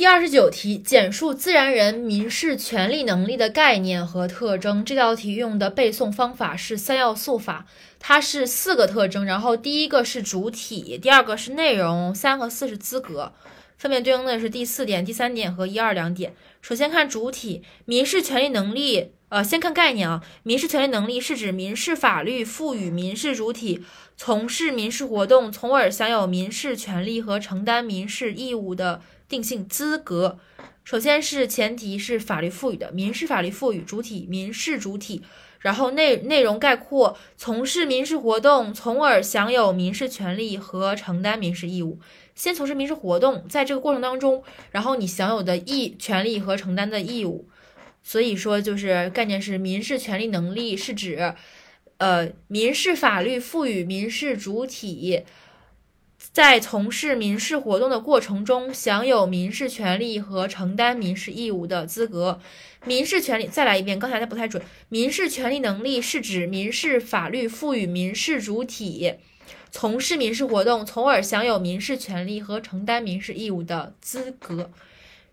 第二十九题，简述自然人民事权利能力的概念和特征。这道题用的背诵方法是三要素法，它是四个特征，然后第一个是主体，第二个是内容，三和四是资格，分别对应的是第四点、第三点和一二两点。首先看主体，民事权利能力，呃，先看概念啊，民事权利能力是指民事法律赋予民事主体从事民事活动，从而享有民事权利和承担民事义务的。定性资格，首先是前提是法律赋予的，民事法律赋予主体民事主体，然后内内容概括从事民事活动，从而享有民事权利和承担民事义务。先从事民事活动，在这个过程当中，然后你享有的义权利和承担的义务。所以说，就是概念是民事权利能力是指，呃，民事法律赋予民事主体。在从事民事活动的过程中，享有民事权利和承担民事义务的资格。民事权利，再来一遍，刚才的不太准。民事权利能力是指民事法律赋予民事主体从事民事活动，从而享有民事权利和承担民事义务的资格。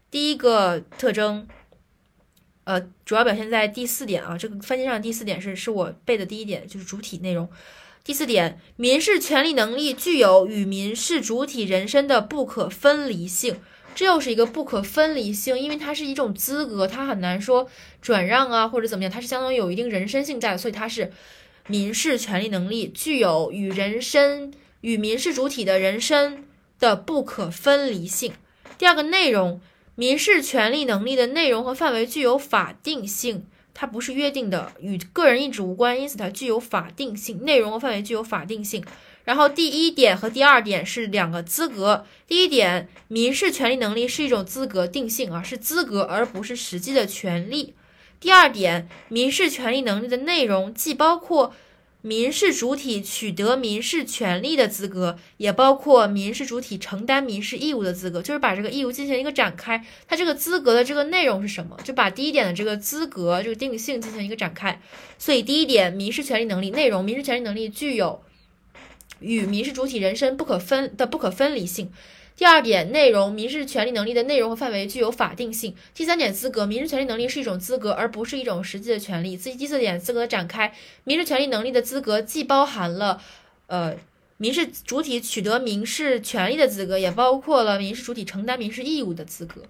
第一个特征，呃，主要表现在第四点啊，这个分析上第四点是是我背的第一点，就是主体内容。第四点，民事权利能力具有与民事主体人身的不可分离性，这又是一个不可分离性，因为它是一种资格，它很难说转让啊或者怎么样，它是相当于有一定人身性在的，所以它是民事权利能力具有与人身与民事主体的人身的不可分离性。第二个内容，民事权利能力的内容和范围具有法定性。它不是约定的，与个人意志无关，因此它具有法定性，内容和范围具有法定性。然后第一点和第二点是两个资格。第一点，民事权利能力是一种资格定性啊，是资格而不是实际的权利。第二点，民事权利能力的内容既包括。民事主体取得民事权利的资格，也包括民事主体承担民事义务的资格，就是把这个义务进行一个展开。它这个资格的这个内容是什么？就把第一点的这个资格这个定性进行一个展开。所以第一点，民事权利能力内容，民事权利能力具有与民事主体人身不可分的不可分离性。第二点，内容民事权利能力的内容和范围具有法定性。第三点，资格民事权利能力是一种资格，而不是一种实际的权利。第四点，资格展开，民事权利能力的资格既包含了，呃，民事主体取得民事权利的资格，也包括了民事主体承担民事义务的资格。